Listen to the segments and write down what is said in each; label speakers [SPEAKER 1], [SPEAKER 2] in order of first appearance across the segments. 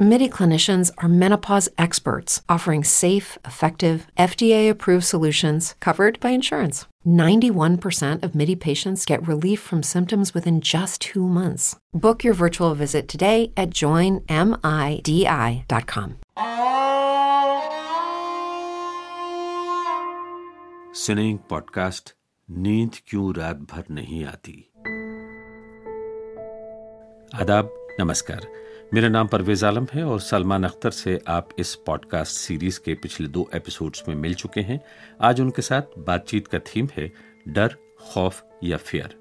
[SPEAKER 1] MIDI clinicians are menopause experts offering safe, effective, FDA approved solutions covered by insurance. 91% of MIDI patients get relief from symptoms within just two months. Book your virtual visit today at joinmidi.com.
[SPEAKER 2] सिनेइंग podcast नींद क्यों रात भर नहीं आती आदाब नमस्कार मेरा नाम परवेज आलम है और सलमान अख्तर से आप इस पॉडकास्ट सीरीज़ के पिछले दो एपिसोड्स में मिल चुके हैं। आज उनके साथ बातचीत का थीम है डर, खौफ या फियर।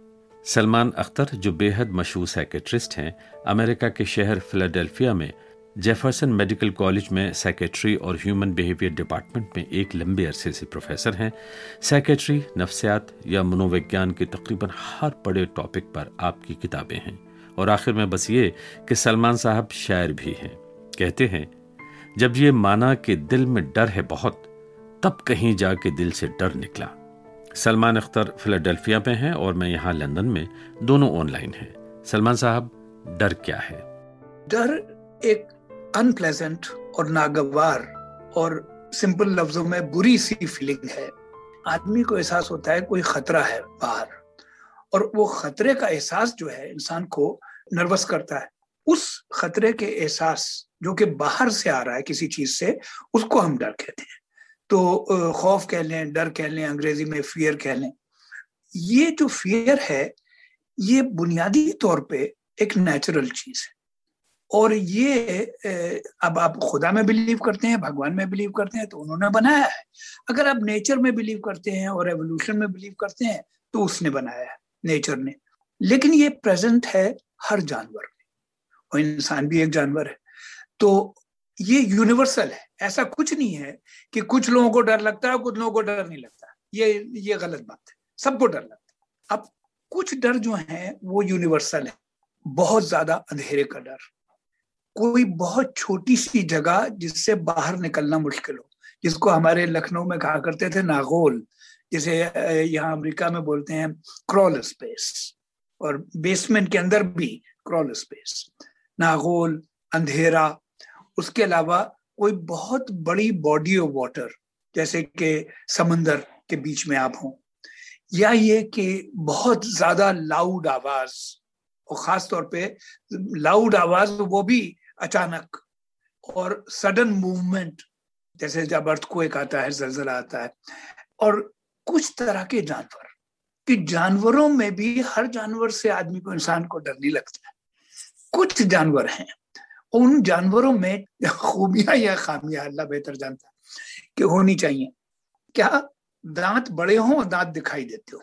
[SPEAKER 2] सलमान अख्तर, जो बेहद मशहूर साइकेट्रिस्ट हैं, अमेरिका के शहर फिलाडेल्फिया में जेफरसन मेडिकल कॉलेज में सेक्रेटरी और ह्यूमन बिहेवियर डिपार्टमेंट में एक लंबे अरसे से प्रोफेसर हैं। सेक्रेटरी नफ्सियात या मनोविज्ञान के तकरीबन हर बड़े टॉपिक पर आपकी किताबें हैं। और आखिर में बस ये कि सलमान साहब शायर भी हैं। कहते हैं, जब ये माना कि दिल में डर है बहुत, तब कहीं जाके दिल से डर निकला। सलमान अख्तर फिलाडेल्फिया में हैं और मैं यहाँ लंदन में दोनों ऑनलाइन हैं। सलमान साहब, डर क्या है?
[SPEAKER 3] डर एक अनप्लेजेंट और नागवार और सिंपल लफ्जों में बुरी सी फीलिंग है। आदमी को एहसास होता है कोई खतरा है बाहर, और वो खतरे का एहसास जो है इंसान को नर्वस करता है। उस खतरे के एहसास जो कि बाहर से आ रहा है किसी चीज़ से, उसको हम डर कहते हैं। तो खौफ कह लें, डर कह लें, अंग्रेज़ी में फियर कह लें। ये जो फियर है, ये बुनियादी तौर पे एक नेचुरल चीज़ है। और ये अब आप खुदा में बिलीव करते हैं, भगवान में बिलीव करते हैं तो उन्होंने बनाया है। अगर आप नेचर में बिलीव करते हैं और एवोल्यूशन में बिलीव करते हैं तो उसने बनाया है नेचर ने। लेकिन ये प्रेजेंट है हर जानवर में और इंसान भी एक जानवर है। तो ये यूनिवर्सल है। ऐसा कुछ नहीं है कि कुछ लोगों को डर लगता है कुछ लोगों को डर नहीं लगता। ये ये गलत बात है। सबको डर लगता है। अब कुछ डर जो है, वो यूनिवर्सल है। बहुत ज़्यादा अंधेरे का डर। कोई बहुत छोटी सी जगह जिससे बाहर निकलना मुश्किल हो, जिसको हमारे लखनऊ में कहा करते थे नागोल, जिसे यहाँ अमेरिका में बोलते हैं क्रॉल स्पेस। और बेसमेंट के अंदर भी क्रॉल स्पेस नागोल, अंधेरा, उसके अलावा कोई बहुत बड़ी बॉडी ऑफ़ वाटर जैसे कि समंदर के बीच में आप हों, या ये कि बहुत ज़्यादा लाउड आवाज़, और खास तौर पे लाउड आवाज़ वो भी अचानक और सडन मूवमेंट जैसे जब अर्थ को एक आता है, जलजला आता है, और कुछ तरह के जानवर। कि जानवरों में भी हर जानवर से आदमी को, इंसान को डर नहीं लगता है। कुछ जानवर हैं, उन जानवरों में खूबियाँ या खामियाँ, अल्लाह बेहतर जानता है कि होनी चाहिए। क्या दांत बड़े हों और दांत दिखाई देते हो?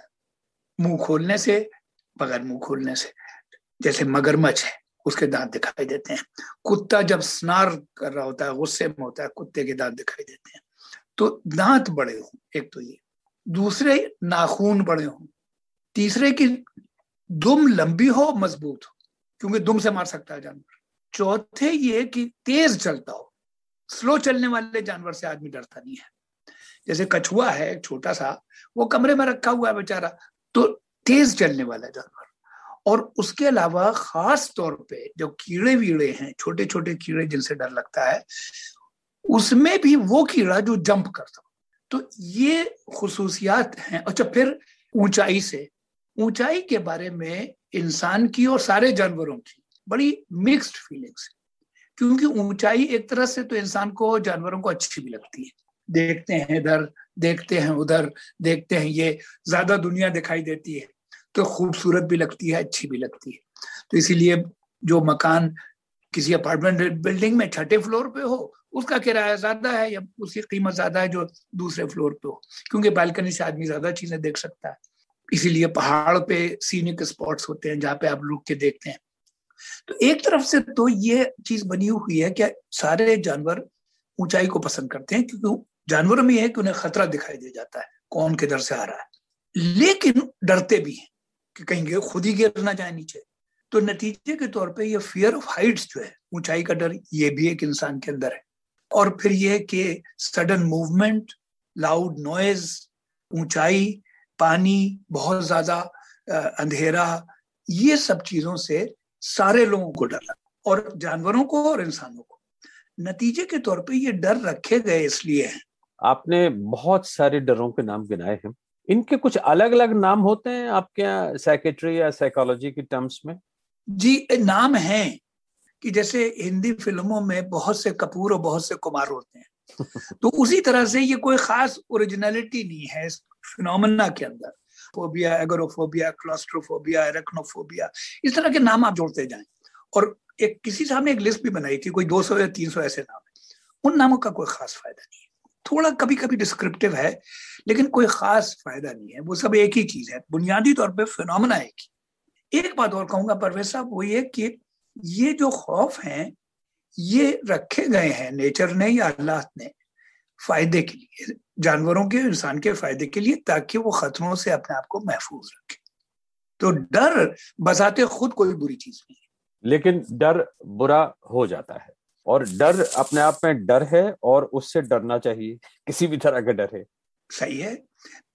[SPEAKER 3] मुँह खोलने से, बगैर मुँह खोलने से। जैसे मगरमच्छ है, उसके दांत दिखाई देते हैं। कुत्ता जब स्नार कर रहा होता है, गुस्से में होता है, कुत्ते के दांत दिखाई देते हैं। तो दांत बड़े हों, एक तो ये। दूसरे, नाखून बड़े हों तीसरे की दुम लंबी हो, मज़बूत हो, क्योंकि दुम से मार सकता है जानवर। चौथे ये कि तेज चलता हो, स्लो चलने वाले जानवर से आदमी डरता नहीं है। जैसे कछुआ है छोटा सा, वो कमरे में रखा हुआ है बेचारा तो तेज चलने वाला जानवर। और उसके अलावा खास तौर पे जो कीड़े वीड़े हैं छोटे छोटे कीड़े जिनसे डर लगता है, उसमें भी वो कीड़ा जो जंप करता हो। तो ये खसूसियात हैं। अच्छा फिर ऊंचाई से ऊंचाई के बारे में इंसान की और सारे जानवरों की बड़ी मिक्स्ड फीलिंग्स क्योंकि ऊंचाई एक तरह से तो इंसान को जानवरों को अच्छी भी लगती है। देखते हैं इधर, देखते हैं उधर, देखते हैं ये ज़्यादा दुनिया दिखाई देती है तो खूबसूरत भी लगती है, अच्छी भी लगती है। तो इसीलिए जो मकान किसी अपार्टमेंट बिल्डिंग में छठे फ्लोर पे हो, उसका किराया ज़्यादा है या उसकी कीमत ज़्यादा है जो दूसरे फ्लोर पे हो। क्योंकि बालकनी से आदमी ज़्यादा चीज़ें देख सकता है। इसीलिए पहाड़ पे सीनिक स्पॉट्स होते हैं, जहाँ पे आप रुक के देखते हैं। तो एक तरफ़ से तो ये चीज़ बनी हुई है कि सारे जानवर ऊंचाई को पसंद करते हैं, क्योंकि जानवरों में यह है कि उन्हें खतरा दिखाई दे जाता है, कौन किधर से आ रहा है। लेकिन डरते भी हैं कि कहीं खुद ही गिर ना जाए नीचे। तो नतीजे के तौर पे ये फियर ऑफ़ हाइट्स जो है, ऊंचाई का डर, ये भी एक इंसान के अंदर है। और फिर ये कि सडन मूवमेंट लाउड नॉइज़ ऊंचाई पानी बहुत ज़्यादा अंधेरा ये सब चीज़ों से सारे लोगों को डर लगा और जानवरों को और इंसानों को। नतीजे के तौर पे ये डर रखे गए इसलिए हैं।
[SPEAKER 2] आपने बहुत सारे डरों के नाम गिनाए हैं। इनके कुछ अलग अलग नाम होते हैं आपके यहाँ साइकेट्री या साइकोलॉजी की टर्म्स में?
[SPEAKER 3] जी नाम है कि जैसे हिंदी फ़िल्मों में बहुत से कपूर और बहुत से कुमार होते हैं। तो उसी तरह से ये कोई खास ओरिजिनलिटी नहीं है इस फिनोमेना के अंदर। फोबिया एगोरोफोबिया क्लोस्ट्रोफोबिया एरेक्नोफोबिया इस तरह के नाम आप जोड़ते जाएँ। और एक किसी साहब ने एक लिस्ट भी बनाई थी, कोई 200 या 300 ऐसे नाम है। उन नामों का कोई खास फ़ायदा नहीं है। थोड़ा कभी कभी डिस्क्रिप्टिव है, लेकिन कोई खास फ़ायदा नहीं है। वो सब एक ही चीज़ है। बुनियादी तौर पे फिनोमेना एक ही। एक बात और कहूँगा, परवेज साहब, वो ये कि ये जो खौफ हैं ये रखे गए हैं नेचर ने या अल्लाह ने फ़ायदे के लिए जानवरों के इंसान के फ़ायदे के लिए ताकि वो खतरों से अपने आप को महफूज रखे। तो डर बसाते खुद कोई बुरी चीज़ नहीं है।
[SPEAKER 2] लेकिन डर बुरा हो जाता है और डर अपने आप में डर है और उससे डरना चाहिए किसी भी तरह का डर है।
[SPEAKER 3] सही है।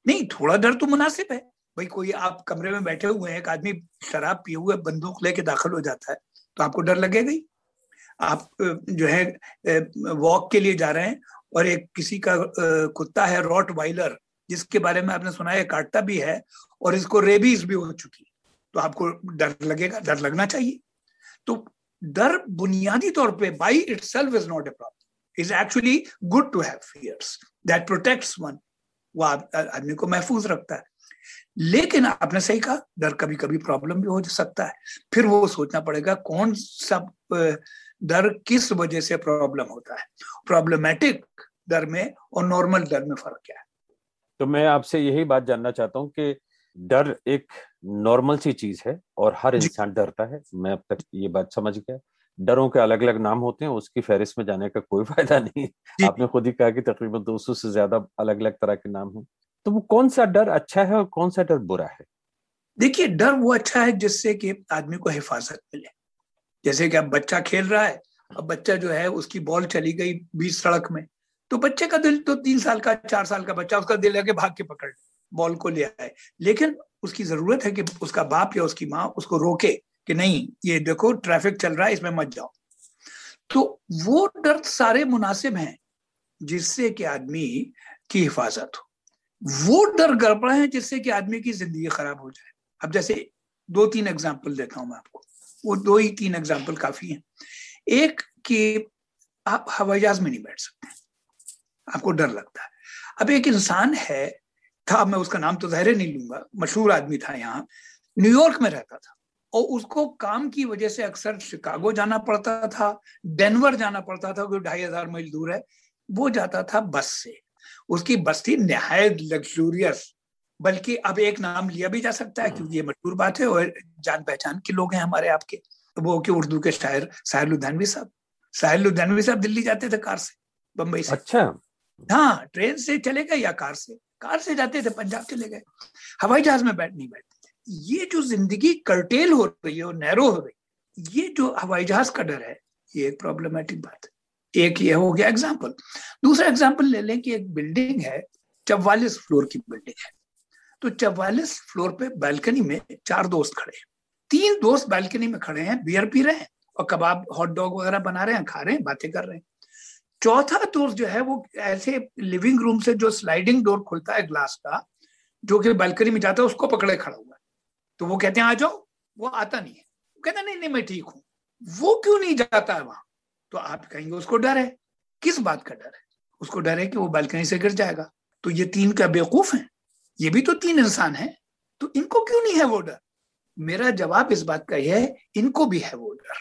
[SPEAKER 3] नहीं थोड़ा डर तो मुनासिब है। भाई कोई आप कमरे में बैठे हुए हैं एक आदमी शराब पिए हुए बंदूक लेके दाखिल हो जाता है तो आपको डर लगेगा ही। आप जो है वॉक के लिए जा रहे हैं और एक किसी का कुत्ता है रॉट वाइलर जिसके बारे में आपने सुना है काटता भी है और इसको रेबीज भी हो चुकी तो आपको डर लगेगा, डर लगना चाहिए। तो डर बुनियादी तौर पे by itself is not a problem is actually good to have fears that protects one वो आदमी को महफूज रखता है। लेकिन आपने सही कहा डर कभी कभी प्रॉब्लम भी हो सकता है। फिर वो सोचना पड़ेगा कौन सा डर किस वजह से प्रॉब्लम होता है। प्रॉब्लमेटिक डर में और नॉर्मल डर में फ़र्क क्या है?
[SPEAKER 2] तो मैं आपसे यही बात जानना चाहता हूँ कि डर एक नॉर्मल सी चीज़ है और हर इंसान डरता है। मैं अब तक ये बात समझ गया। डरों के अलग अलग नाम होते हैं उसकी फहरिस्त में जाने का कोई फ़ायदा नहीं। आपने खुद ही कहा कि तकरीबन 200 से ज़्यादा अलग अलग तरह के नाम हैं। तो वो कौन सा डर अच्छा है और कौन सा डर बुरा है?
[SPEAKER 3] देखिए, डर वो अच्छा है जिससे कि आदमी को हिफाजत मिले। जैसे कि अब बच्चा खेल रहा है, अब बच्चा जो है उसकी बॉल चली गई बीच सड़क में तो बच्चे का दिल तो तीन साल का, चार साल का बच्चा उसका दिल कि भाग के पकड़, बॉल को ले आए। लेकिन उसकी ज़रूरत है कि उसका बाप या उसकी माँ उसको रोके कि नहीं, ये देखो, ट्रैफ़िक चल रहा है, इसमें मत जाओ। तो वो डर सारे मुनासिब हैं जिससे कि आदमी की हिफाजत हो। वो डर गड़बड़ा है जिससे कि आदमी की ज़िंदगी खराब हो जाए। अब जैसे दो तीन एग्ज़ाम्पल देता हूँ मैं आपको। वो दो ही तीन एग्ज़ाम्पल काफ़ी हैं। एक कि आप हवाई जहाज़ में नहीं बैठ सकते। आपको डर लगता है। अब एक इंसान है, था, मैं उसका नाम तो जहरे नहीं लूँगा, मशहूर आदमी था यहाँ न्यूयॉर्क में रहता था। और उसको काम की वजह से अक्सर शिकागो जाना पड़ता था, डेनवर जाना पड़ता था जो ढाई हज़ार मील दूर है। वो जाता था बस से। उसकी बस्ती नहायत लग्जूरियस बल्कि अब एक नाम लिया भी जा सकता है क्योंकि ये मशहूर बात है और जान पहचान के लोग हैं हमारे आपके। वो के उर्दू के शायर साहिर लुधियानवी साहब। साहिर लुधियानवी साहब दिल्ली जाते थे कार से बम्बई से।
[SPEAKER 2] अच्छा।
[SPEAKER 3] हाँ ट्रेन से चले गए या कार से? कार से जाते थे पंजाब चले गए। हवाई जहाज़ में बैठ नहीं बैठते। थे ये जो ज़िंदगी कर्टेल हो रही है और नैरो हो रही ये जो हवाई जहाज़ का डर है ये एक प्रॉब्लमेटिक बात है। एक ये हो गया एग्ज़ाम्पल दूसरा एग्ज़ाम्पल ले लें कि एक बिल्डिंग है, चौवालीस फ्लोर की बिल्डिंग है. तो चौवालीस फ्लोर पे बालकनी में चार दोस्त खड़े हैं. तीन दोस्त बालकनी में खड़े हैं बियर पी रहे हैं और कबाब हॉट डॉग वगैरह बना रहे हैं, खा रहे हैं, बातें कर रहे हैं. चौथा दोस्त जो है वो ऐसे लिविंग रूम से जो स्लाइडिंग डोर खुलता है ग्लास का, जो कि बालकनी में जाता है, उसको पकड़े खड़ा हुआ है. तो वो कहते हैं, आ जाओ. वो आता नहीं है. कहता नहीं नहीं, मैं ठीक हूँ. वो क्यों नहीं जाता है वहाँ? तो आप कहेंगे, उसको डर है। किस बात का डर है? उसको डर है कि वो बालकनी से गिर जाएगा। तो ये तीन क्या बेवकूफ़ है। ये भी तो तीन इंसान है। तो इनको क्यों नहीं है वो डर? मेरा जवाब इस बात का यह है, इनको भी है वो डर।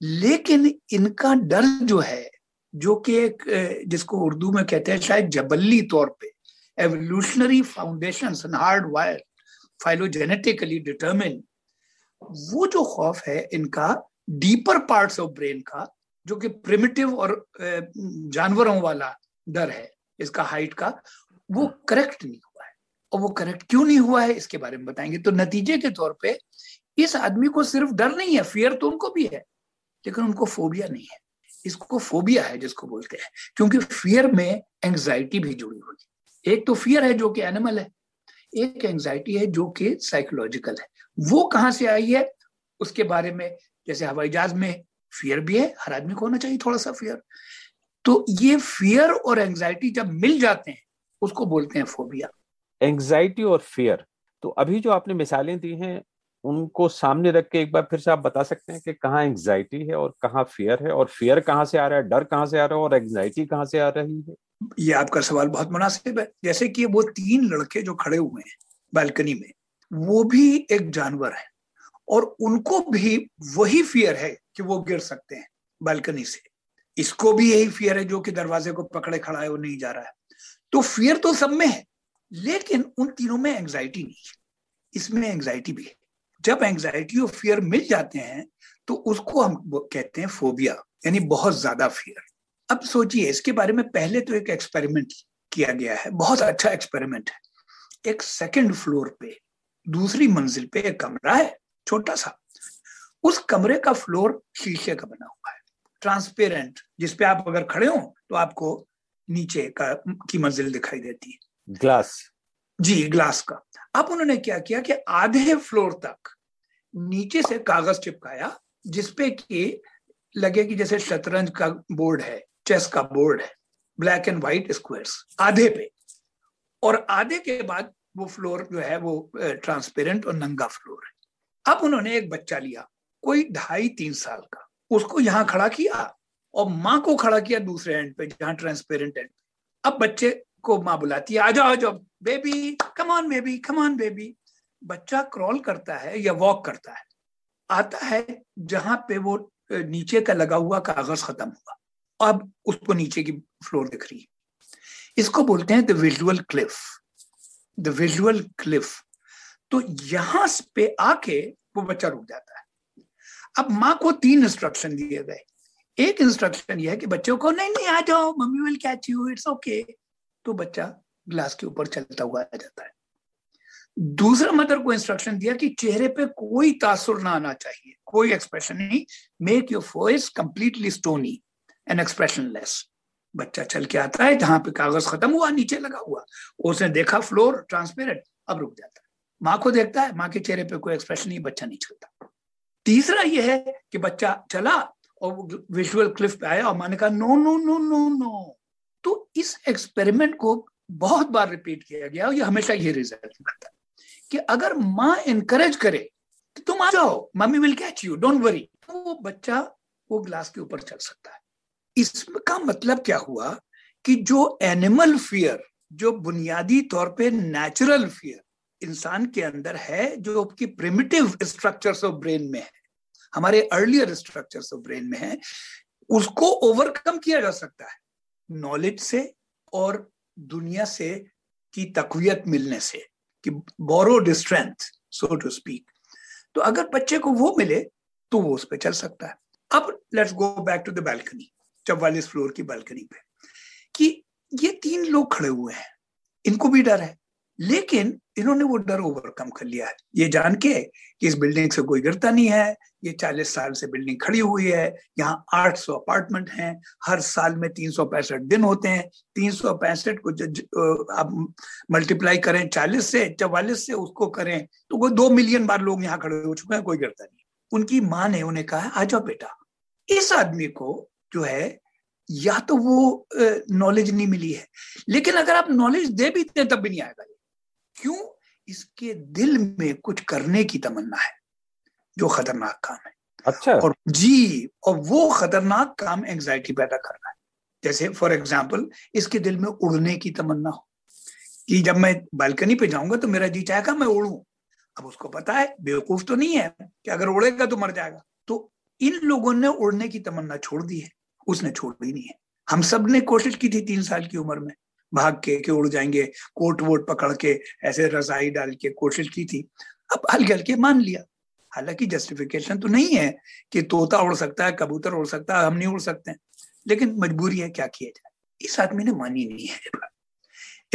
[SPEAKER 3] लेकिन इनका डर जो है, जो कि एक जिसको उर्दू में कहते हैं शायद जबली तौर पे evolutionary foundation hard wire phylogenetically determine वो जो खौफ है इनका डीपर पार्ट्स ऑफ़ ब्रेन का जो कि प्रिमिटिव और जानवरों वाला डर है इसका हाइट का वो करेक्ट नहीं हुआ है। और वो करेक्ट क्यों नहीं हुआ है इसके बारे में बताएँगे। तो नतीजे के तौर पे इस आदमी को सिर्फ़ डर नहीं है फियर तो उनको भी है लेकिन उनको फोबिया नहीं है। इसको फोबिया है जिसको बोलते हैं क्योंकि फियर में एंग्जाइटी भी जुड़ी हुई एक तो फियर है जो कि एनिमल है एक एंग्जाइटी है जो कि साइकोलॉजिकल है। वो कहाँ से आई है? उसके बारे में जैसे हवाई जहाज़ में फियर भी है हर आदमी को होना चाहिए थोड़ा सा फियर तो ये फियर और एंग्जाइटी जब मिल जाते हैं उसको बोलते हैं फोबिया
[SPEAKER 2] एंग्जाइटी और फियर तो अभी जो आपने मिसालें दी हैं उनको सामने रख के एक बार फिर से आप बता सकते हैं कि कहाँ एंग्जाइटी है और कहाँ फियर है और फियर कहाँ से आ रहा है डर कहाँ से आ रहा है और एंग्जाइटी कहाँ से आ रही है?
[SPEAKER 3] ये आपका सवाल बहुत मुनासिब है। जैसे कि वो तीन लड़के जो खड़े हुए हैं बालकनी में वो भी एक जानवर है। और उनको भी वही फियर है कि वो गिर सकते हैं बालकनी से। इसको भी यही फियर है जो कि दरवाजे को पकड़े खड़ा है, वो नहीं जा रहा है। तो फियर तो सब में है, लेकिन उन तीनों में एंग्जाइटी नहीं है। इसमें एंग्जाइटी भी है। जब एंग्जाइटी और फियर मिल जाते हैं तो उसको हम कहते हैं फोबिया यानी बहुत ज़्यादा फियर अब सोचिए, इसके बारे में पहले तो एक एक्सपेरिमेंट किया गया है, बहुत अच्छा एक्सपेरिमेंट है। एक सेकंड फ्लोर पे, दूसरी मंजिल पे एक कमरा है छोटा सा उस कमरे का फ्लोर शीशे का बना हुआ है। ट्रांसपेरेंट जिसपे आप अगर खड़े हो तो आपको नीचे का की मंजिल दिखाई देती है।
[SPEAKER 2] ग्लास।
[SPEAKER 3] जी ग्लास का। अब उन्होंने क्या किया कि आधे फ्लोर तक नीचे से कागज़ चिपकाया जिसपे कि लगे कि जैसे शतरंज का बोर्ड है चेस का बोर्ड है ब्लैक एंड व्हाइट स्क्वायर्स आधे पे। और आधे के बाद वो फ्लोर जो है वो ट्रांसपेरेंट और नंगा फ्लोर है। अब उन्होंने एक बच्चा लिया, कोई ढाई तीन साल का। उसको यहाँ खड़ा किया और माँ को खड़ा किया दूसरे एंड पे, जहाँ ट्रांसपेरेंट एंड अब बच्चे को माँ बुलाती है, आ जाओ आ जाओ baby come on baby come on baby बच्चा क्रॉल करता है या वॉक करता है। आता है जहाँ पे वो नीचे का लगा हुआ कागज़ खत्म हुआ। अब उसको नीचे की फ्लोर दिख रही है। इसको बोलते हैं the visual cliff the visual cliff तो यहाँ पे आके वो बच्चा रुक जाता है। अब माँ को तीन इंस्ट्रक्शन दिए गए। एक इंस्ट्रक्शन यह है कि बच्चों को, नहीं नहीं, आ जाओ, mummy will catch you it's okay तो बच्चा ग्लास के ऊपर चलता हुआ आ जाता है। दूसरा मदर को इंस्ट्रक्शन दिया कि चेहरे पे कोई तासुर ना आना चाहिए, कोई एक्सप्रेशन नहीं। Make your voice completely stony and expressionless बच्चा चल के आता है, जहाँ पे कागज़ खत्म हुआ, नीचे लगा हुआ। उसने देखा फ्लोर ट्रांसपेरेंट अब रुक जाता माँ को देखता है, माँ के चेहरे पे कोई एक्सप्रेशन नहीं, बच्चा नहीं चलता। तीसरा यह है कि बच्चा चला और विजुअल क्लिफ पे आया और माँ ने कहा no no no no no तो इस एक्सपेरिमेंट को बहुत बार रिपीट किया गया और ये हमेशा ये रिज़ल्ट करता है कि अगर माँ इनकरेज करे कि तुम आ जाओ, mummy will catch you don't worry तो वो बच्चा वो ग्लास के ऊपर चल सकता है। इसका मतलब क्या हुआ कि जो एनिमल फियर जो बुनियादी तौर पे नेचुरल फियर इंसान के अंदर है जो आपकी प्रिमिटिव स्ट्रक्चर्स ऑफ़ ब्रेन में है। हमारे अर्लियर स्ट्रक्चर्स ऑफ़ ब्रेन में है, उसको ओवरकम किया जा सकता है। नॉलेज से और दुनिया से की तकवीत मिलने से, कि borrowed strength so to speak तो अगर बच्चे को वो मिले तो वो उस पर चल सकता है। अब let's go back to the balcony चौवालीस फ्लोर की बालकनी पे, कि ये तीन लोग खड़े हुए हैं। इनको भी डर है। लेकिन इन्होंने वो डर ओवरकम कर लिया है। ये जान के कि इस बिल्डिंग से कोई गिरता नहीं है, ये चालीस साल से बिल्डिंग खड़ी हुई है, यहाँ आठ सौ अपार्टमेंट हैं, हर साल में तीन सौ पैंसठ दिन होते हैं, तीन सौ पैंसठ को जब आप मल्टीप्लाई करें, चालीस से, चवालीस से उसको करें तो वो दो मिलियन बार लोग यहाँ खड़े हो चुके हैं, कोई गिरता नहीं। उनकी माँ ने उन्हें कहा, आ जाओ बेटा, इस आदमी को जो है, या तो वो नॉलेज नहीं मिली है, लेकिन अगर आप नॉलेज दे भी तब भी नहीं आएगा क्यों इसके दिल में कुछ करने की तमन्ना है जो खतरनाक काम है?
[SPEAKER 2] अच्छा।
[SPEAKER 3] और जी और वो खतरनाक काम एंजाइटी पैदा कर रहा है। जैसे फॉर एग्ज़ाम्पल इसके दिल में उड़ने की तमन्ना हो कि जब मैं बालकनी पे जाऊँगा तो मेरा जी चाहेगा मैं उड़ू। अब उसको पता है बेवकूफ़ तो नहीं है कि अगर उड़ेगा तो मर जाएगा। तो इन लोगों ने उड़ने की तमन्ना छोड़ दी है उसने छोड़ दी नहीं है। हम सबने कोशिश की थी तीन साल की उम्र में भाग के के उड़ जाएँगे, कोट वोट पकड़ के, ऐसे रजाई डाल के कोशिश की थी। अब हल्के हल्के मान लिया। हालाँकि जस्टिफिकेशन तो नहीं है कि तोता उड़ सकता है, कबूतर उड़ सकता है, हम नहीं उड़ सकते लेकिन मजबूरी है क्या किया जाए? इस आदमी ने मानी नहीं है।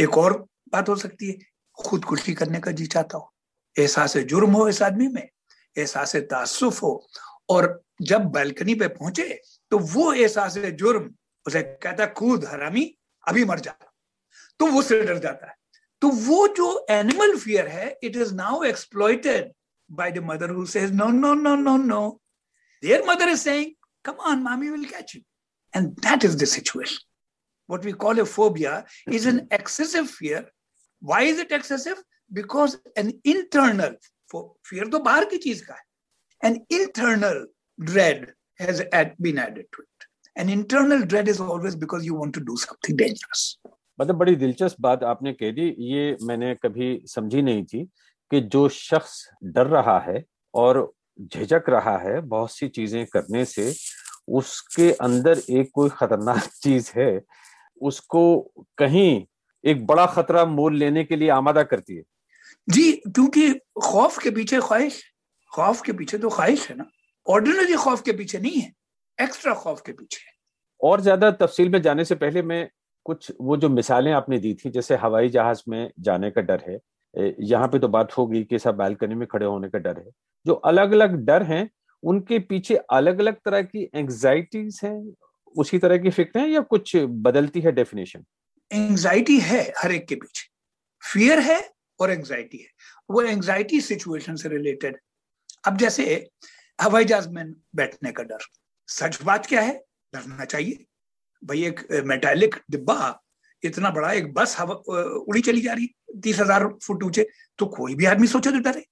[SPEAKER 3] एक और बात हो सकती है, खुदकुशी करने का जी चाहता हो। एहसास जुर्म हो इस आदमी में, एहसास तासुफ हो, और जब बालकनी पे पहुँचे तो वो एहसास जुर्म, उसे कहता कूद हरामी, अभी मर जा। तो वो से डर जाता है तो वो जो एनिमल फियर है it is now exploited by the mother who says, No, no, no, no, no. Their mother is saying, Come on, mommy will catch you. And that is the situation. What we call a phobia is an excessive fear. Why is it excessive? Because an internal fear तो बाहर की चीज़ का है an internal dread has been added to it an internal dread is always because you want to do something dangerous
[SPEAKER 2] मतलब बड़ी दिलचस्प बात आपने कह दी ये मैंने कभी समझी नहीं थी कि जो शख्स डर रहा है और झिझक रहा है बहुत सी चीज़ें करने से उसके अंदर एक कोई खतरनाक चीज़ है उसको कहीं एक बड़ा खतरा मोल लेने के लिए आमादा करती है।
[SPEAKER 3] जी क्योंकि खौफ के पीछे ख्वाहिश खौफ के पीछे तो ख्वाहिश है ना। ऑर्डिनरी खौफ के पीछे नहीं है एक्स्ट्रा खौफ के पीछे
[SPEAKER 2] और ज़्यादा तफसील में जाने से पहले मैं कुछ वो जो मिसालें आपने दी थी, जैसे हवाई जहाज़ में जाने का डर है यहाँ पे तो बात होगी कि सब बालकनी में खड़े होने का डर है। जो अलग अलग डर हैं, उनके पीछे अलग अलग तरह की एंग्जाइटीज हैं, उसी तरह की फ़िक्र है या कुछ बदलती है डेफिनेशन
[SPEAKER 3] एंग्जाइटी है हर एक के पीछे। फियर है और एंग्जाइटी है। वो एंग्जाइटी सिचुएशन से रिलेटेड अब जैसे हवाई जहाज़ में बैठने का डर। सच बात क्या है? डरना चाहिए। भाई एक मेटालिक डिब्बा इतना बड़ा, एक बस हवा उड़ी चली जा रही तीस हज़ार फुट ऊँचे। तो कोई भी आदमी सोचे तो डरे।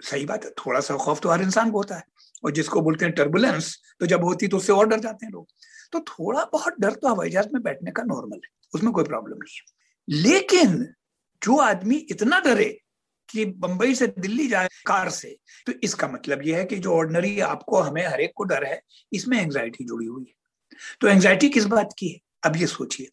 [SPEAKER 3] सही बात है थोड़ा सा खौफ तो हर इंसान को होता है। और जिसको बोलते हैं टर्बुलेंस तो जब होती तो उससे और डर जाते हैं लोग। तो थोड़ा बहुत डर तो हवाई जहाज़ में बैठने का नॉर्मल है, उसमें कोई प्रॉब्लम नहीं है। लेकिन जो आदमी इतना डरे कि बंबई से दिल्ली जाए कार से तो इसका मतलब यह है कि जो ऑर्डनरी आपको, हमें हर एक को डर है, इसमें एंग्जाइटी जुड़ी हुई है। तो एंग्जाइटी किस बात की है? अब ये सोचिए।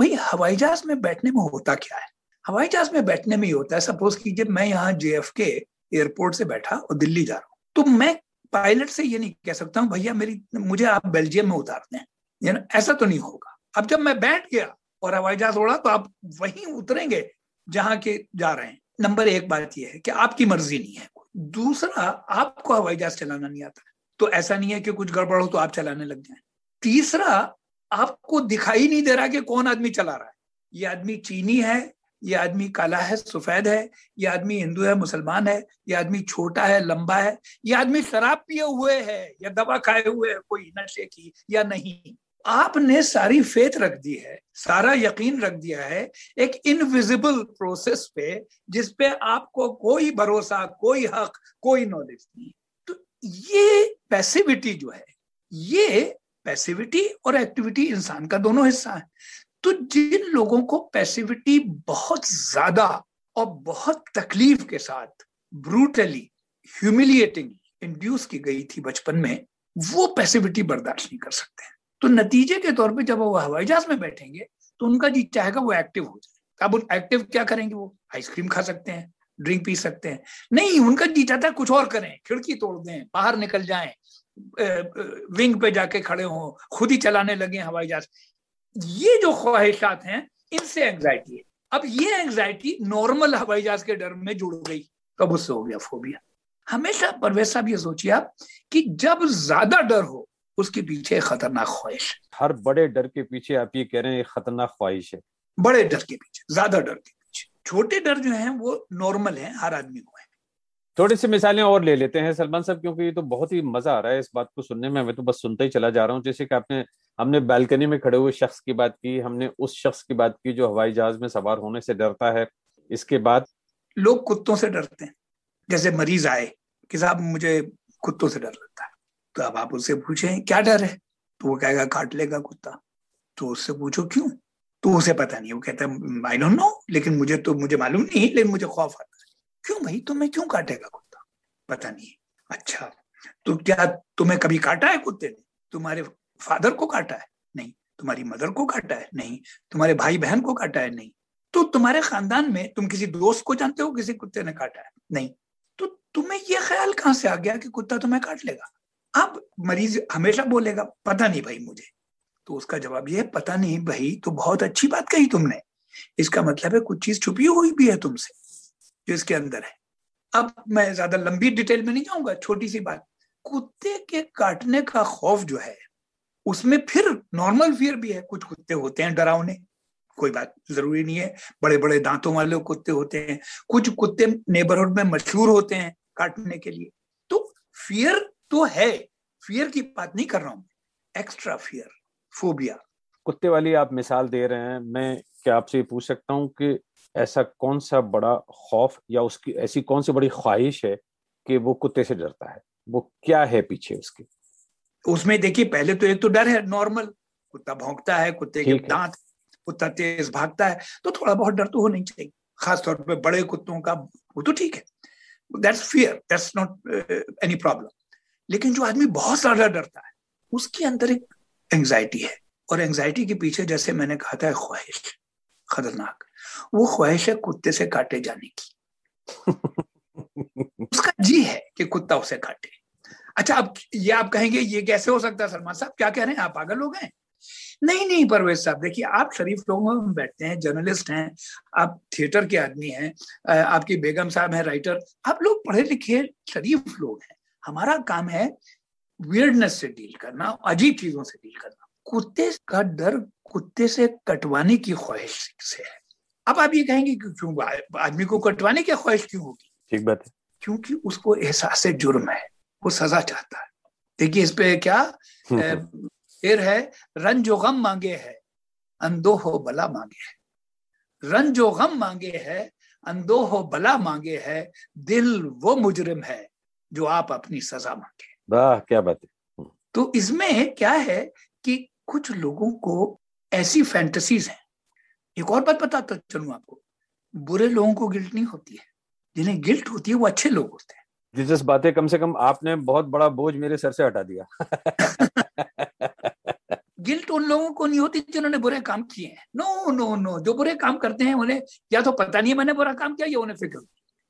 [SPEAKER 3] भाई, हवाई जहाज़ में बैठने में होता क्या है? हवाई जहाज़ में बैठने में ही होता है सपोज़ कीजिए मैं यहाँ जे के एयरपोर्ट से बैठा और दिल्ली जा रहा हूँ। तो मैं पायलट से ये नहीं कह सकता हूँ, भैया, मेरी, मुझे आप बेल्जियम में उतार दें ऐसा तो नहीं होगा। अब जब मैं बैठ गया और हवाई जहाज़ उड़ा तो आप वहीं उतरेंगे जहाँ के जा रहे हैं। नंबर एक बात यह है कि आपकी मर्ज़ी नहीं है। दूसरा, आपको हवाई जहाज़ चलाना नहीं आता। तो ऐसा नहीं है कि कुछ गड़बड़ हो तो आप चलाने लग जाए। तीसरा, आपको दिखाई नहीं दे रहा कि कौन आदमी चला रहा है। ये आदमी चीनी है, ये आदमी काला है, सफ़ेद है, ये आदमी हिंदू है, मुसलमान है, ये आदमी छोटा है, लंबा है, ये आदमी शराब पिए हुए है, या दवा खाए हुए है, कोई नशे की या नहीं। आपने सारी फेथ रख दी है, सारा यकीन रख दिया है, एक इनविजिबल प्रोसेस पे जिसपे आपको कोई भरोसा, कोई हक, कोई नॉलेज नहीं। तो ये पैसिविटी जो है, ये पैसिविटी और एक्टिविटी इंसान का दोनों हिस्सा है। तो जिन लोगों को पैसिविटी बहुत ज़्यादा और बहुत तकलीफ़ के साथ ब्रूटली ह्यूमिलिएटिंग इंड्यूस की गई थी बचपन में, वो पैसिविटी बर्दाश्त नहीं कर सकते तो नतीजे के तौर पे जब वो हवाई जहाज़ में बैठेंगे तो उनका जी चाहेगा वो एक्टिव हो जाए। अब उन एक्टिव क्या करेंगे वो? आइसक्रीम खा सकते हैं ड्रिंक पी सकते हैं। नहीं, उनका जी चाहता है कुछ और करें, खिड़की तोड़ दें, बाहर निकल जाएँ विंग पे जाके खड़े हों खुद ही चलाने लगे हवाई जहाज़। ये जो ख्वाहिशात हैं इनसे एंग्जाइटी है। अब ये एंग्जाइटी नॉर्मल हवाई जहाज़ के डर में जुड़ गई। तब उससे हो गया? फोबिया हमेशा परवेज साहब ये सोचिए आप कि जब ज़्यादा डर हो उसके पीछे खतरनाक ख्वाहिश
[SPEAKER 2] हर बड़े डर के पीछे आप ये कह रहे हैं खतरनाक ख्वाहिश है।
[SPEAKER 3] बड़े डर के पीछे ज़्यादा डर के पीछे। छोटे डर जो हैं वो नॉर्मल हैं हर आदमी को है।
[SPEAKER 2] थोड़ी सी मिसालें और ले लेते हैं सलमान साहब, क्योंकि ये तो बहुत ही मज़ा आ रहा है इस बात को सुनने में। मैं तो बस सुनता ही चला जा रहा हूँ। जैसे कि आपने, हमने बालकनी में खड़े हुए शख्स की बात की, हमने उस शख्स की बात की जो हवाई जहाज़ में सवार होने से डरता है। इसके बाद
[SPEAKER 3] लोग कुत्तों से डरते हैं। जैसे मरीज़ आए कि साहब, मुझे कुत्तों से डर लगता है। तो अब आप उससे पूछे, क्या डर है? तो वो कहेगा, काट लेगा कुत्ता। तो उससे पूछो, क्यों? तो उसे पता नहीं वो कहता है आई डोंट नो लेकिन मुझे तो मुझे मालूम नहीं, लेकिन मुझे खौफ आता क्यों भाई? तुम्हें क्यों काटेगा कुत्ता? पता नहीं। अच्छा तो क्या तुम्हें कभी काटा है कुत्ते ने? तुम्हारे फादर को काटा है? नहीं। तुम्हारी मदर को काटा है? नहीं। तुम्हारे भाई बहन को काटा है? नहीं। तो तुम्हारे खानदान में तुम किसी दोस्त को जानते हो किसी कुत्ते ने काटा है? नहीं। तो तुम्हें यह ख्याल कहाँ से आ गया कि कुत्ता तुम्हें काट लेगा? अब मरीज़ हमेशा बोलेगा, पता नहीं भाई मुझे। तो उसका जवाब यह पता नहीं भाई तो बहुत अच्छी बात कही तुमने। इसका मतलब है कुछ चीज़ छुपी हुई भी है तुमसे। जो इसके अंदर है। अब मैं ज़्यादा लंबी डिटेल में नहीं जाऊँगा, छोटी सी बात। कुत्ते के काटने का खौफ जो है, उसमें फिर नॉर्मल फियर भी है। कुछ कुत्ते होते हैं डरावने, कोई बात ज़रूरी नहीं है। बड़े बड़े दांतों वाले कुत्ते होते हैं। कुछ कुत्ते नेबरहुड में मशहूर होते हैं काटने के लिए। तो फियर तो है। फियर की बात नहीं कर रहा हूँ। एक्स्ट्रा फियर फोबिया
[SPEAKER 2] कुत्ते वाली आप मिसाल दे रहे हैं मैं क्या आपसे पूछ सकता हूँ कि ऐसा कौन सा बड़ा खौफ या उसकी ऐसी कौन सी बड़ी ख्वाहिश है कि वो कुत्ते से डरता है? वो क्या है पीछे उसके?
[SPEAKER 3] उसमें देखिए पहले तो एक तो डर है नॉर्मल। कुत्ता भौंकता है कुत्ते के दांत कुत्ता तेज भागता है तो थोड़ा बहुत डर तो होना ही चाहिए। खासतौर पर बड़े कुत्तों का वो तो ठीक है। That's fear that's not any problem लेकिन जो आदमी बहुत ज़्यादा डरता है उसके अंदर एक एंग्जाइटी है। और एंग्जाइटी के पीछे जैसे मैंने कहा था ख्वाहिश खतरनाक। वो ख्वाहिश है कुत्ते से काटे जाने की। उसका जी है कि कुत्ता उसे काटे। अच्छा अब ये आप कहेंगे ये कैसे हो सकता है सलमान साहब? क्या कह रहे हैं? आप पागल लोग हैं नहीं नहीं परवेज साहब देखिए आप शरीफ लोगों में बैठते हैं जर्नलिस्ट हैं आप थिएटर के आदमी हैं आपकी बेगम साहब हैं राइटर आप लोग पढ़े लिखे शरीफ लोग हैं। हमारा काम है वियर्डनेस से डील करना अजीब चीज़ों से डील करना। कुत्ते का डर कुत्ते से कटवाने की ख्वाहिश से है। अब आप ये कहेंगे कि क्यों आदमी को कटवाने की ख्वाहिश क्यों होगी?
[SPEAKER 2] ठीक बात है।
[SPEAKER 3] क्योंकि उसको एहसास जुर्म है वो सजा चाहता है। देखिए इस पे क्या फिर है रन जो गम मांगे है अंदो हो बला मांगे है। रन जो गम मांगे है अंदो हो बला मांगे है दिल वो मुजरिम है जो आप अपनी सजा मांगे।
[SPEAKER 2] वाह क्या बात है।
[SPEAKER 3] तो इसमें क्या है कि कुछ लोगों को ऐसी फैंटेसीज हैं। एक और बात बताता चलू आपको। बुरे लोगों को गिल्ट नहीं होती है। जिन्हें गिल्ट होती है वो अच्छे लोग होते हैं।
[SPEAKER 2] दिलचस्प बातें कम से कम आपने बहुत बड़ा बोझ मेरे सर से हटा दिया।
[SPEAKER 3] गिल्ट उन लोगों को नहीं होती जिन्होंने बुरे काम किए हैं। नो नो नो जो बुरे काम करते हैं उन्हें या तो पता नहीं है मैंने बुरा काम किया या उन्हें फ़िक्र।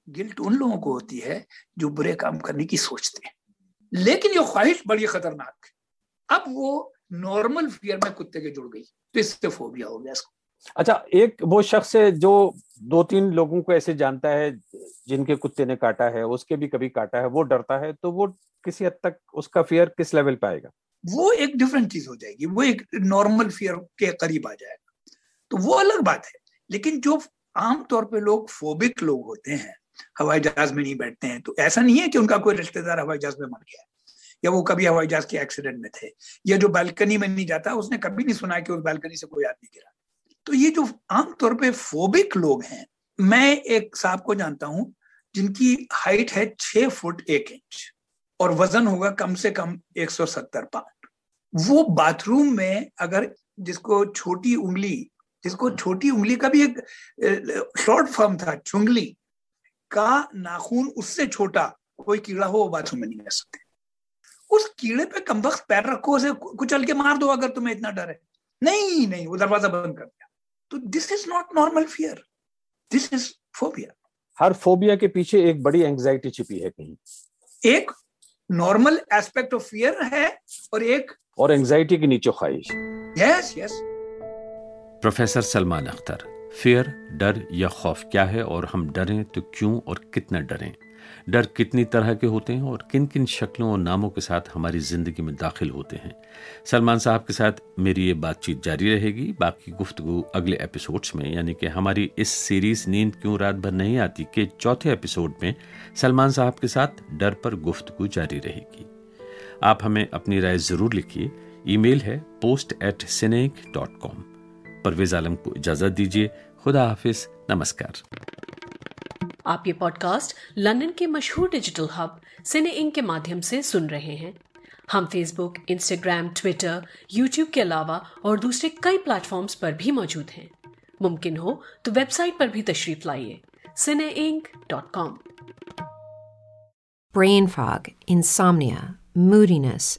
[SPEAKER 3] गिल्ट उन लोगों को होती है जो बुरे काम करने की सोचते हैं। लेकिन ये ख्वाहिश बड़ी खतरनाक। है अब वो नॉर्मल फियर में कुत्ते के जुड़ गई तो इससे फोबिया हो गया इसको।
[SPEAKER 2] अच्छा एक वो शख्स है जो दो तीन लोगों को ऐसे जानता है जिनके कुत्ते ने काटा है उसके भी कभी काटा है वो डरता है तो वो किसी हद तक उसका फियर किस लेवल पे आएगा?
[SPEAKER 3] वो एक डिफरेंट चीज़ हो जाएगी वो एक नॉर्मल फियर के करीब आ जाएगा। तो वो अलग बात है लेकिन जो आमतौर पे लोग फोबिक लोग होते हैं हवाई जहाज़ में नहीं बैठते हैं तो ऐसा नहीं है कि उनका कोई रिश्तेदार हवाई जहाज़ में मर गया या वो कभी हवाई जहाज़ के एक्सीडेंट में थे, या जो बालकनी में नहीं जाता, उसने कभी नहीं सुना कि उस बालकनी से कोई आदमी गिरा। तो ये जो आमतौर पे फोबिक लोग हैं, मैं एक साहब को जानता हूँ, जिनकी हाइट है छह फुट एक इंच, और वज़न होगा कम से कम 170 पाउंड वो बाथरूम में अगर जिसको छोटी उंगली, जिसको छोटी उंगली का भी एक शॉर्ट फॉर्म था, चुंगली, का नाखून उससे छोटा, कोई कीड़ा हो, वो बाथरूम में नहीं जा सकते। उस कीड़े पे कमबख्त पैर रखो उसे कुचल के मार दो अगर तुम्हें इतना डर है। नहीं नहीं वो दरवाज़ा बंद कर दिया। तो this is not normal fear this is phobia
[SPEAKER 2] her phobia के पीछे एक बड़ी एंजाइटी छिपी है कहीं।
[SPEAKER 3] एक नॉर्मल एस्पेक्ट ऑफ़ फियर है और एक
[SPEAKER 2] और एंग्जाइटी के नीचे ख्वाहिश।
[SPEAKER 3] Yes yes
[SPEAKER 2] professor Salman Akhtar fear डर या खौफ क्या है और हम डरें तो क्यों और कितना डरें? डर कितनी तरह के होते हैं और किन किन शक्लों और नामों के साथ हमारी ज़िंदगी में दाखिल होते हैं। सलमान साहब के साथ मेरी ये बातचीत जारी रहेगी। बाकी गुफ्तु अगले एपिसोड्स में, यानी कि हमारी इस सीरीज़ नींद क्यों रात भर नहीं आती के चौथे एपिसोड में सलमान साहब के साथ डर पर गुफ्तु जारी रहेगी। आप हमें अपनी राय ज़रूर लिखिए। ईमेल है post at cineink dot com Parvez Alam को इजाज़त दीजिए। खुदा हाफिज। नमस्कार।
[SPEAKER 4] आप ये पॉडकास्ट लंदन के मशहूर डिजिटल हब सिने इंक के माध्यम से सुन रहे हैं। हम फेसबुक इंस्टाग्राम ट्विटर यूट्यूब के अलावा और दूसरे कई प्लेटफॉर्म्स पर भी मौजूद हैं। मुमकिन हो तो वेबसाइट पर भी तशरीफ़ लाइए cine ink dot com
[SPEAKER 1] brain fog insomnia moodiness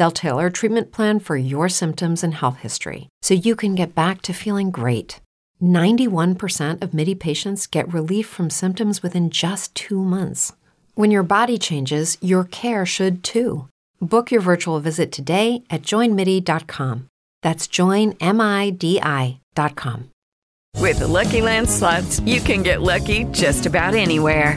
[SPEAKER 1] They'll tailor a treatment plan for your symptoms and health history so you can get back to feeling great. 91% of MIDI patients get relief from symptoms within just two months. When your body changes, your care should too. Book your virtual visit today at joinmidi.com. That's joinmidi.com.
[SPEAKER 5] With the Lucky Land slots, you can get lucky just about anywhere.